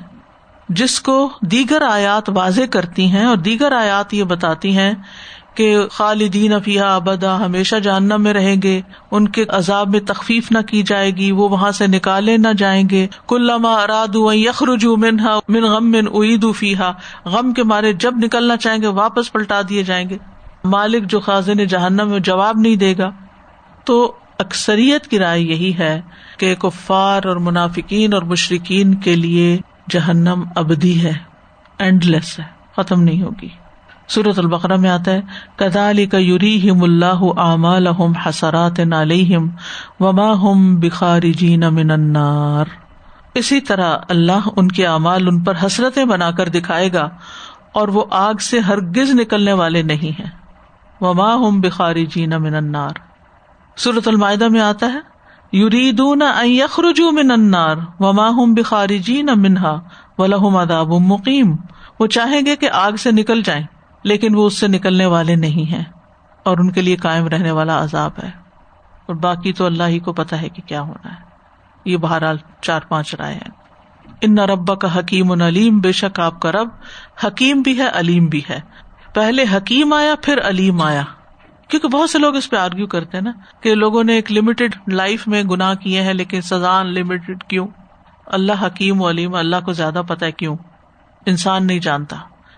جس کو دیگر آیات واضح کرتی ہیں اور دیگر آیات یہ بتاتی ہیں کہ خالدین افیہ ابدا، ہمیشہ جاننا میں رہیں گے، ان کے عذاب میں تخفیف نہ کی جائے گی، وہ وہاں سے نکالے نہ جائیں گے۔ کلما اراد یخرجو منہا من غم من اعید فیحا غم کے مارے جب نکلنا چاہیں گے، واپس پلٹا دیے جائیں گے۔ مالک جو خاصن جہنم میں جواب نہیں دے گا۔ تو اکثریت کی رائے یہی ہے کہ کفار اور منافقین اور مشرقین کے لیے جہنم ابدی ہے اینڈ لیس ہے، ختم نہیں ہوگی۔ سورت البقرا میں آتا ہے کدالی کا یوری ہم اللہ اعمال حسرات علیہم وما ہم بخاری جین من النار. اسی طرح اللہ ان کے اعمال ان پر حسرتیں بنا کر دکھائے گا اور وہ آگ سے ہرگز نکلنے والے نہیں ہیں۔ وما ہم بخاری جین من النار۔ سورت المائدہ میں آتا ہے یوریدون ان یخرجوا من النار وما ہم بخاری جین منہا عذاب مقیم۔ وہ چاہیں گے کہ آگ سے نکل جائیں، لیکن وہ اس سے نکلنے والے نہیں ہیں اور ان کے لیے کائم رہنے والا عذاب ہے۔ اور باقی تو اللہ ہی کو پتا ہے کہ کیا ہونا ہے۔ یہ بہرحال چار پانچ رائے ہیں۔ ان نہ ربا کا حکیم العلیم بے شک آپ کا رب حکیم بھی ہے، علیم بھی ہے۔ پہلے حکیم آیا، پھر علیم آیا۔ کیونکہ بہت سے لوگ اس پہ آرگیو کرتے ہیں نا کہ لوگوں نے ایک لمیٹڈ لائف میں گناہ کیے ہیں، لیکن سزا لمیٹڈ کیوں؟ اللہ حکیم و علیم، اللہ کو زیادہ پتا ہے کیوں؟ انسان نہیں جانتا۔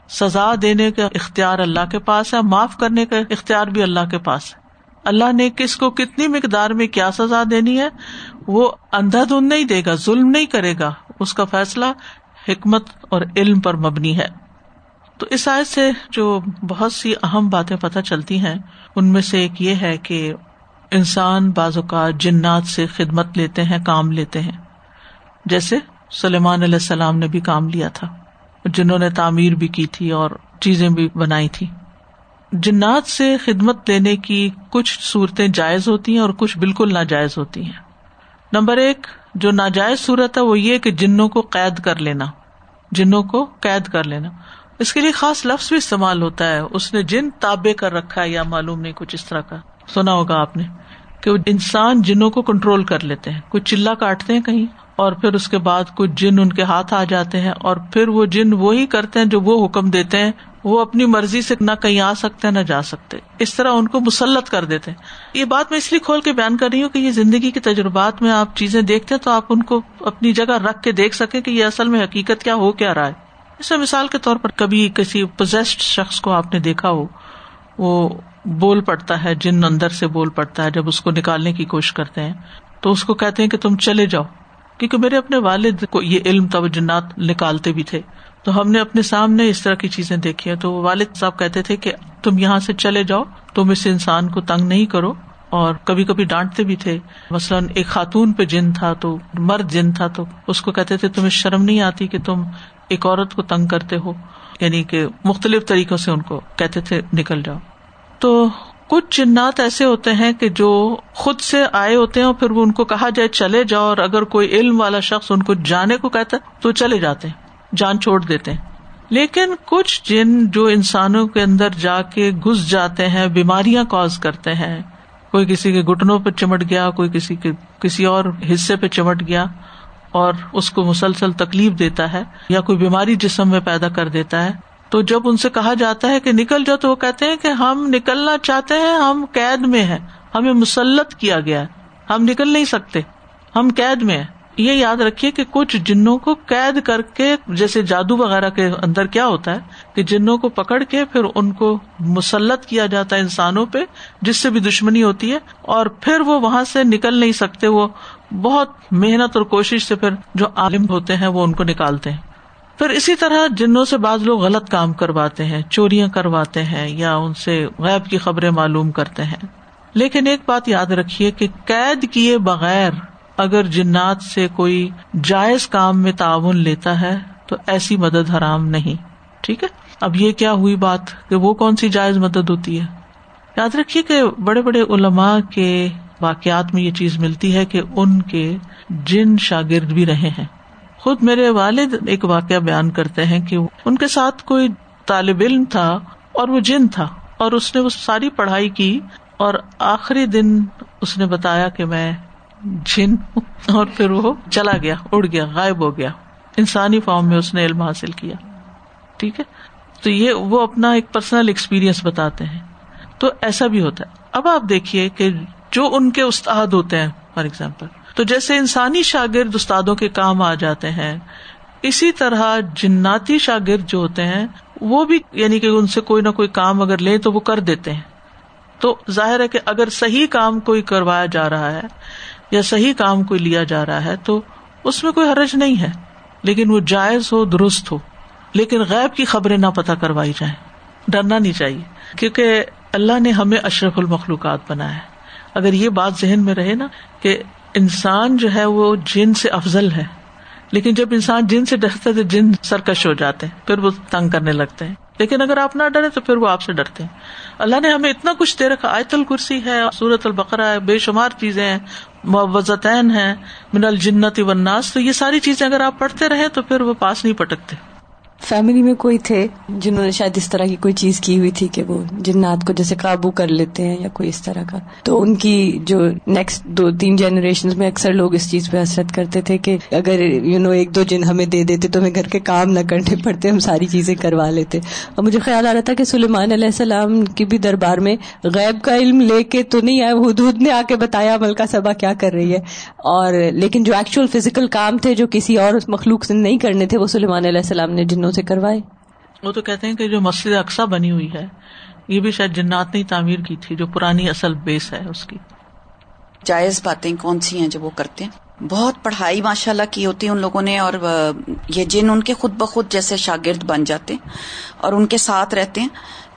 سزا دینے کا اختیار اللہ کے پاس ہے، معاف کرنے کا اختیار بھی اللہ کے پاس ہے۔ اللہ نے کس کو کتنی مقدار میں کیا سزا دینی ہے، وہ اندھا دھند نہیں دے گا، ظلم نہیں کرے گا۔ اس کا فیصلہ حکمت اور علم پر مبنی ہے۔ تو اس آئے سے جو بہت سی اہم باتیں پتہ چلتی ہیں، ان میں سے ایک یہ ہے کہ انسان بعض اوقات جنات سے خدمت لیتے ہیں، کام لیتے ہیں۔ جیسے سلیمان علیہ السلام نے بھی کام لیا تھا، جنہوں نے تعمیر بھی کی تھی اور چیزیں بھی بنائی تھی جنات سے خدمت لینے کی کچھ صورتیں جائز ہوتی ہیں اور کچھ بالکل ناجائز ہوتی ہیں۔ نمبر ایک، جو ناجائز صورت ہے، وہ یہ کہ جنوں کو قید کر لینا۔ جنوں کو قید کر لینا۔ اس کے لیے خاص لفظ بھی استعمال ہوتا ہے۔ اس نے جن تابے کر رکھا ہے یا معلوم نہیں، کچھ اس طرح کا۔ سنا ہوگا آپ نے کہ انسان جنوں کو کنٹرول کر لیتے ہیں۔ کچھ چلا کاٹتے ہیں کہیں اور پھر اس کے بعد کچھ جن ان کے ہاتھ آ جاتے ہیں اور پھر وہ جن وہی کرتے ہیں جو وہ حکم دیتے ہیں۔ وہ اپنی مرضی سے نہ کہیں آ سکتے ہیں نہ جا سکتے۔ اس طرح ان کو مسلط کر دیتے ہیں۔ یہ بات میں اس لیے کھول کے بیان کر رہی ہوں کہ یہ زندگی کے تجربات میں آپ چیزیں دیکھتے ہیں تو آپ ان کو اپنی جگہ رکھ کے دیکھ سکیں کہ یہ اصل میں حقیقت کیا ہو، کیا رہا ہے۔ اس میں مثال کے طور پر کبھی کسی پوزیسڈ شخص کو آپ نے دیکھا ہو، وہ بول پڑتا ہے، جن اندر سے بول پڑتا ہے، جب اس کو نکالنے کی کوشش کرتے ہیں، تو اس کو کہتے ہیں کہ تم چلے جاؤ، کیونکہ میرے اپنے والد کو یہ علم تب جنات نکالتے بھی تھے۔ تو ہم نے اپنے سامنے اس طرح کی چیزیں دیکھی ہیں۔ تو والد صاحب کہتے تھے کہ تم یہاں سے چلے جاؤ، تم اس انسان کو تنگ نہیں کرو۔ اور کبھی کبھی ڈانٹتے بھی تھے۔ مثلاً ایک خاتون پہ جن تھا تو، مرد جن تھا تو، اس کو کہتے تھے تمہیں شرم نہیں آتی کہ تم ایک عورت کو تنگ کرتے ہو یعنی کہ مختلف طریقوں سے ان کو کہتے تھے، نکل جاؤ۔ تو کچھ جنات ایسے ہوتے ہیں کہ جو خود سے آئے ہوتے ہیں اور پھر وہ ان کو کہا جائے چلے جاؤ، اور اگر کوئی علم والا شخص ان کو جانے کو کہتا ہے تو چلے جاتے ہیں، جان چھوڑ دیتے ہیں۔ لیکن کچھ جن جو انسانوں کے اندر جا کے گھس جاتے ہیں، بیماریاں کاز کرتے ہیں، کوئی کسی کے گٹنوں پہ چمٹ گیا، کوئی کسی کے، کسی اور حصے پہ چمٹ گیا اور اس کو مسلسل تکلیف دیتا ہے یا کوئی بیماری جسم میں پیدا کر دیتا ہے، تو جب ان سے کہا جاتا ہے کہ نکل جاؤ تو وہ کہتے ہیں کہ ہم نکلنا چاہتے ہیں، ہم قید میں ہیں، ہمیں مسلط کیا گیا ہے، ہم نکل نہیں سکتے، ہم قید میں ہیں۔ یہ یاد رکھیے کہ کچھ جنوں کو قید کر کے، جیسے جادو وغیرہ کے اندر کیا ہوتا ہے کہ جنوں کو پکڑ کے پھر ان کو مسلط کیا جاتا ہے انسانوں پہ، جس سے بھی دشمنی ہوتی ہے، اور پھر وہ وہاں سے نکل نہیں سکتے، وہ بہت محنت اور کوشش سے پھر جو عالم ہوتے ہیں وہ ان کو نکالتے ہیں۔ پھر اسی طرح جنوں سے بعض لوگ غلط کام کرواتے ہیں، چوریاں کرواتے ہیں یا ان سے غیب کی خبریں معلوم کرتے ہیں۔ لیکن ایک بات یاد رکھیے کہ قید کیے بغیر اگر جنات سے کوئی جائز کام میں تعاون لیتا ہے تو ایسی مدد حرام نہیں۔ ٹھیک ہے؟ اب یہ کیا ہوئی بات کہ وہ کون سی جائز مدد ہوتی ہے؟ یاد رکھیے کہ بڑے بڑے علماء کے واقعات میں یہ چیز ملتی ہے کہ ان کے جن شاگرد بھی رہے ہیں۔ خود میرے والد ایک واقعہ بیان کرتے ہیں کہ ان کے ساتھ کوئی طالب علم تھا اور وہ جن تھا اور اس نے وہ ساری پڑھائی کی اور آخری دن اس نے بتایا کہ میں جن اور پھر وہ چلا گیا، اڑ گیا، غائب ہو گیا۔ انسانی فارم میں اس نے علم حاصل کیا۔ ٹھیک ہے؟ تو یہ وہ اپنا ایک پرسنل ایکسپیرئنس بتاتے ہیں۔ تو ایسا بھی ہوتا ہے۔ اب آپ دیکھیے کہ جو ان کے استاد ہوتے ہیں فار ایگزامپل تو جیسے انسانی شاگرد استادوں کے کام آ جاتے ہیں، اسی طرح جناتی شاگرد جو ہوتے ہیں، وہ بھی یعنی کہ ان سے کوئی نہ کوئی کام اگر لے تو وہ کر دیتے ہیں۔ تو ظاہر ہے کہ اگر صحیح کام کوئی کروایا جا رہا ہے یا صحیح کام کوئی لیا جا رہا ہے، تو اس میں کوئی حرج نہیں ہے۔ لیکن وہ جائز ہو، درست ہو۔ لیکن غیب کی خبریں نہ پتہ کروائی جائیں۔ ڈرنا نہیں چاہیے۔ کیونکہ اللہ نے ہمیں اشرف المخلوقات بنایا ہے۔ اگر یہ بات ذہن میں رہے نا کہ انسان جو ہے وہ جن سے افضل ہے، لیکن جب انسان جن سے ڈرتا ہے تو جن سرکش ہو جاتے ہیں، پھر وہ تنگ کرنے لگتے ہیں۔ لیکن اگر آپ نہ ڈرے تو پھر وہ آپ سے ڈرتے ہیں۔ اللہ نے ہمیں اتنا کچھ دے رکھا، آیت الکرسی ہے سورت البقرا ہے، بے شمار چیزیں ہیں معوزتین ہے من الجنت وناس تو یہ ساری چیزیں اگر آپ پڑھتے رہے تو پھر وہ پاس نہیں پٹکتے۔ فیملی میں کوئی تھے جنہوں نے شاید اس طرح کی کوئی چیز کی ہوئی تھی کہ وہ جنات کو جیسے قابو کر لیتے ہیں یا کوئی اس طرح کا۔ تو ان کی جو نیکسٹ دو تین جنریشن میں اکثر لوگ اس چیز پہ حسرت کرتے تھے کہ اگر یو نو ایک دو جن ہمیں دے دیتے تو ہمیں گھر کے کام نہ کرنے پڑتے، ہم ساری چیزیں کروا لیتے۔ اور مجھے خیال آ رہا تھا کہ سلیمان علیہ السلام کی بھی دربار میں غیب کا علم لے کے تو نہیں آئے حدود نے آ کے بتایا ملکہ سبا کیا کر رہی ہے۔ اور لیکن جو ایکچوئل فزیکل کام تھے جو کسی اور مخلوق سے نہیں کرنے تھے، وہ سلیمان علیہ السلام نے جنوں سے کروائے۔ وہ تو کہتے ہیں کہ جو مسجد اقسا بنی ہوئی ہے یہ بھی شاید جنات نے تعمیر کی تھی جو پرانی اصل بیس ہے اس کی۔ جائز باتیں کون سی ہیں جو وہ کرتے ہیں؟ بہت پڑھائی ماشاء اللہ کی ہوتی ہے ان لوگوں نے اور یہ جن ان کے خود بخود جیسے شاگرد بن جاتے اور ان کے ساتھ رہتے ہیں۔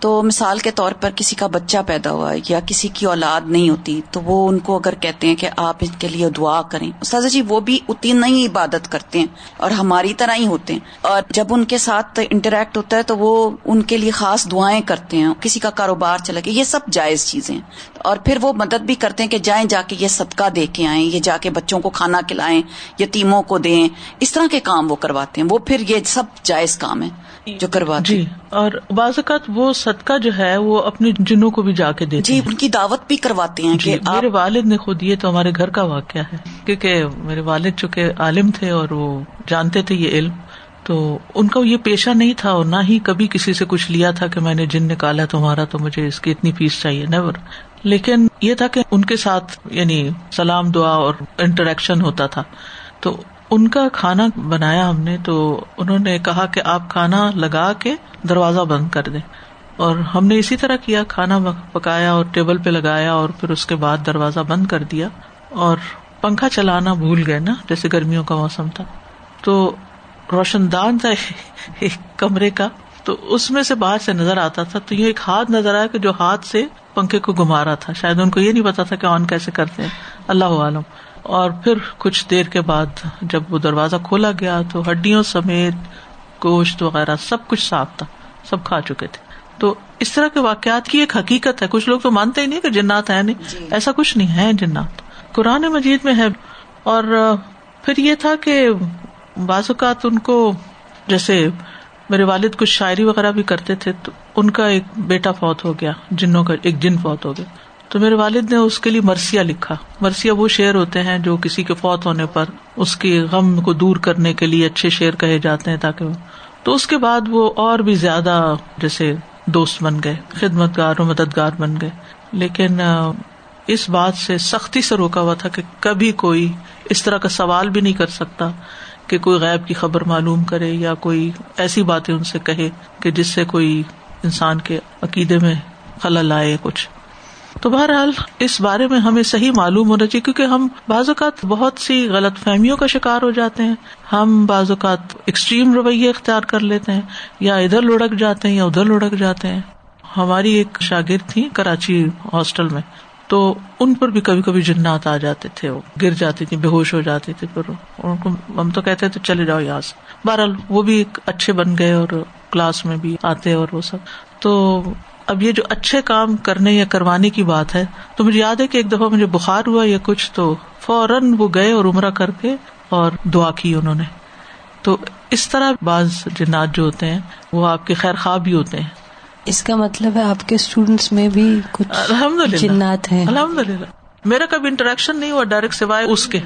تو مثال کے طور پر کسی کا بچہ پیدا ہوا یا کسی کی اولاد نہیں ہوتی، تو وہ ان کو اگر کہتے ہیں کہ آپ ان کے لیے دعا کریں۔ استاذ جی وہ بھی اتنی نہیں عبادت کرتے ہیں اور ہماری طرح ہی ہوتے ہیں۔ اور جب ان کے ساتھ انٹریکٹ ہوتا ہے تو وہ ان کے لیے خاص دعائیں کرتے ہیں۔ کسی کا کاروبار چلا گیا یہ سب جائز چیزیں اور پھر وہ مدد بھی کرتے ہیں کہ جائیں جا کے یہ صدقہ دے کے آئیں، یہ جا کے بچوں کو کھانا کھلائیں، یتیموں کو دیں۔ اس طرح کے کام وہ کرواتے ہیں۔ وہ پھر یہ سب جائز کام ہے جو کرواتے جی اور بعض اوقات وہ صدقہ جو ہے وہ اپنے جنوں کو بھی جا کے دیتے جی ان کی دعوت بھی کرواتے ہیں جی کہ میرے والد نے خود یہ تو ہمارے گھر کا واقعہ ہے۔ کیونکہ میرے والد چونکہ عالم تھے اور وہ جانتے تھے یہ علم تو ان کا یہ پیشہ نہیں تھا اور نہ ہی کبھی کسی سے کچھ لیا تھا کہ میں نے جن نکالا تمہارا تو مجھے اس کی اتنی فیس چاہیے نیور لیکن یہ تھا کہ ان کے ساتھ یعنی سلام دعا اور انٹریکشن ہوتا تھا۔ تو ان کا کھانا بنایا ہم نے تو انہوں نے کہا کہ آپ کھانا لگا کے دروازہ بند کر دیں۔ اور ہم نے اسی طرح کیا، کھانا پکایا اور ٹیبل پہ لگایا اور پھر اس کے بعد دروازہ بند کر دیا اور پنکھا چلانا بھول گئے نا، جیسے گرمیوں کا موسم تھا۔ تو روشن دان تھا ایک کمرے کا، تو اس میں سے باہر سے نظر آتا تھا۔ تو یہ ایک ہاتھ نظر آیا کہ جو ہاتھ سے پنکھے کو گما رہا تھا۔ شاید ان کو یہ نہیں پتا تھا کہ آن کیسے کرتے ہیں۔ اللہ عالم۔ اور پھر کچھ دیر کے بعد جب وہ دروازہ کھولا گیا تو ہڈیوں سمیت گوشت وغیرہ سب کچھ صاف تھا، سب کھا چکے تھے۔ تو اس طرح کے واقعات کی ایک حقیقت ہے۔ کچھ لوگ تو مانتے ہی نہیں کہ جنات ہے نہیں۔ جی۔ ایسا کچھ نہیں ہے جنات۔ قرآن مجید میں ہے۔ اور پھر یہ تھا کہ بعض اوقات ان کو جیسے میرے والد کچھ شاعری وغیرہ بھی کرتے تھے تو ان کا ایک بیٹا فوت ہو گیا۔ جنوں کا ایک جن فوت ہو گیا۔ تو میرے والد نے اس کے لیے مرثیا لکھا۔ مرثیا وہ شعر ہوتے ہیں جو کسی کے فوت ہونے پر اس کے غم کو دور کرنے کے لیے اچھے شعر کہے جاتے ہیں تاکہ تو اس کے بعد وہ اور بھی زیادہ جیسے دوست بن گئے خدمت گار اور مددگار بن گئے۔ لیکن اس بات سے سختی سے روکا ہوا تھا کہ کبھی کوئی اس طرح کا سوال بھی نہیں کر سکتا کہ کوئی غیب کی خبر معلوم کرے یا کوئی ایسی باتیں ان سے کہے کہ جس سے کوئی انسان کے عقیدے میں خلل آئے کچھ۔ تو بہرحال اس بارے میں ہمیں صحیح معلوم ہونا چاہیے کیونکہ ہم بعض اوقات بہت سی غلط فہمیوں کا شکار ہو جاتے ہیں۔ ہم بعض اوقات ایکسٹریم رویے اختیار کر لیتے ہیں یا ادھر لڑک جاتے ہیں یا ادھر لڑک جاتے ہیں۔ ہماری ایک شاگرد تھی کراچی ہاسٹل میں۔ تو ان پر بھی کبھی کبھی جنات آ جاتے تھے، وہ گر جاتی تھی بے ہوش ہو جاتی تھی پھر ان کو ہم تو کہتے تھے، چلے جاؤ یہاں سے۔ بہرحال وہ بھی ایک اچھے بن گئے اور کلاس میں بھی آتے اور وہ سب۔ تو اب یہ جو اچھے کام کرنے یا کروانے کی بات ہے تو مجھے یاد ہے کہ ایک دفعہ مجھے بخار ہوا یا کچھ تو فوراً وہ گئے اور عمرہ کر کے اور دعا کی انہوں نے۔ تو اس طرح بعض جنات جو ہوتے ہیں وہ آپ کے خیر خواب بھی ہوتے ہیں۔ اس کا مطلب ہے آپ کے اسٹوڈینٹس میں بھی کچھ الحمد للہ جنات ہیں۔ الحمد للہ میرا کبھی انٹریکشن نہیں ہوا ڈائریکٹ سوائے اس کے۔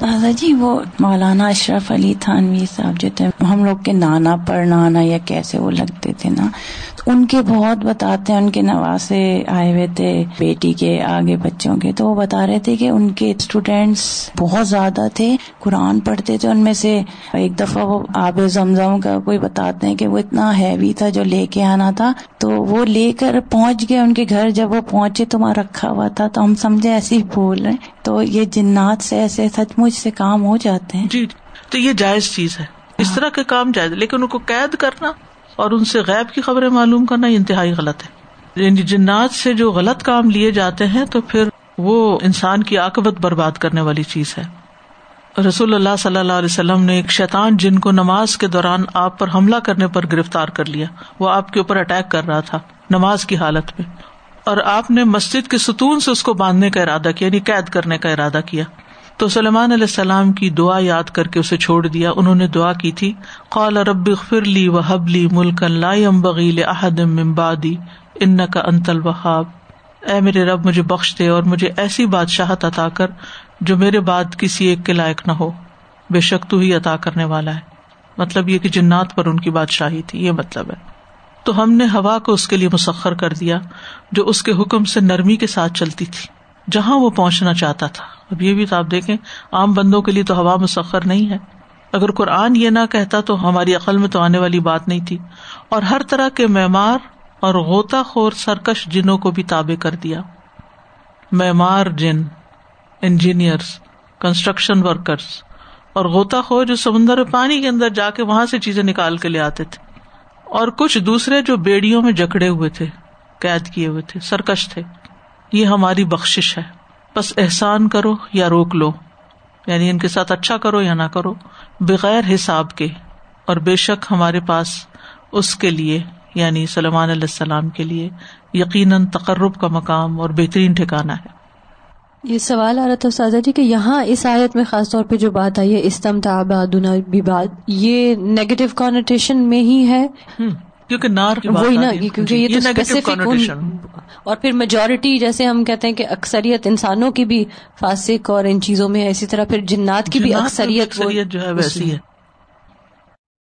دادا جی وہ مولانا اشرف علی تھانوی صاحب جو تھے ہم لوگ کے نانا پر نانا یا کیسے وہ لگتے تھے نا۔ ان کے بہت بتاتے ہیں ان کے نواسے آئے ہوئے تھے بیٹی کے آگے بچوں کے تو وہ بتا رہے تھے کہ ان کے اسٹوڈینٹس بہت زیادہ تھے قرآن پڑھتے تھے ان میں سے ایک دفعہ وہ آب زمزم کا کوئی بتاتے ہیں کہ وہ اتنا ہیوی تھا جو لے کے آنا تھا تو وہ لے کر پہنچ گئے ان کے گھر جب وہ پہنچے تو وہاں رکھا ہوا تھا تو ہم سمجھے ایسے ہی بول رہے تو یہ جنات سے ایسے سچ مچ سے کام ہو جاتے ہیں۔ جی تو یہ جائز چیز ہے۔ اس طرح کے کام جائز لیکن ان کو قید کرنا اور ان سے غیب کی خبریں معلوم کرنا یہ انتہائی غلط ہے۔ یعنی جنات سے جو غلط کام لیے جاتے ہیں تو پھر وہ انسان کی آکبت برباد کرنے والی چیز ہے۔ رسول اللہ صلی اللہ علیہ وسلم نے ایک شیطان جن کو نماز کے دوران آپ پر حملہ کرنے پر گرفتار کر لیا، وہ آپ کے اوپر اٹیک کر رہا تھا نماز کی حالت میں۔ اور آپ نے مسجد کے ستون سے اس کو باندھنے کا ارادہ کیا یعنی قید کرنے کا ارادہ کیا۔ تو سلمان علیہ السلام کی دعا یاد کر کے اسے چھوڑ دیا، انہوں نے دعا کی تھی، قال رب فرلی و حبلی ملک بغیل احدم ممبادی ان کا انتل وہاب اے میرے رب، مجھے بخش دے اور مجھے ایسی بادشاہت عطا کر جو میرے بعد کسی ایک کے لائق نہ ہو۔ بے شک تو ہی عطا کرنے والا ہے۔ مطلب یہ کہ جنات پر ان کی بادشاہی تھی، یہ مطلب ہے۔ تو ہم نے ہوا کو اس کے لیے مسخر کر دیا، جو اس کے حکم سے نرمی کے ساتھ چلتی تھی۔ جہاں وہ پہنچنا چاہتا تھا۔ اب یہ بھی تو آپ دیکھیں، عام بندوں کے لیے تو ہوا مسخر نہیں ہے۔ اگر قرآن یہ نہ کہتا تو ہماری عقل میں تو آنے والی بات نہیں تھی۔ اور ہر طرح کے معمار اور غوطہ خور سرکش جنوں کو بھی تابع کر دیا۔ معمار جن انجینئرس کنسٹرکشن ورکرس اور غوطہ خور جو سمندر پانی کے اندر جا کے وہاں سے چیزیں نکال کے لے آتے تھے۔ اور کچھ دوسرے جو بیڑیوں میں جکڑے ہوئے تھے، قید کیے ہوئے تھے، سرکش تھے۔ یہ ہماری بخش ہے۔ بس احسان کرو یا روک لو۔ یعنی ان کے ساتھ اچھا کرو یا نہ کرو۔ بغیر حساب کے۔ اور بے شک ہمارے پاس اس کے لیے یعنی سلمان علیہ السلام کے لیے یقیناً تقرب کا مقام اور بہترین ٹھکانا ہے۔ یہ سوال آ رہا تھا سازا جی کہ یہاں اس آیت میں خاص طور پہ جو بات آئی ہے استم تابنا بات یہ نیگیٹو کانوٹیشن میں ہی ہے؟ کیونکہ نار وہی نا کیونکہ یہ تو اسپیسیفک اور پھر میجورٹی جیسے ہم کہتے ہیں کہ اکثریت انسانوں کی بھی فاسق اور ان چیزوں میں اسی طرح پھر جنات کی بھی اکثریت جو ہے ویسی ہے۔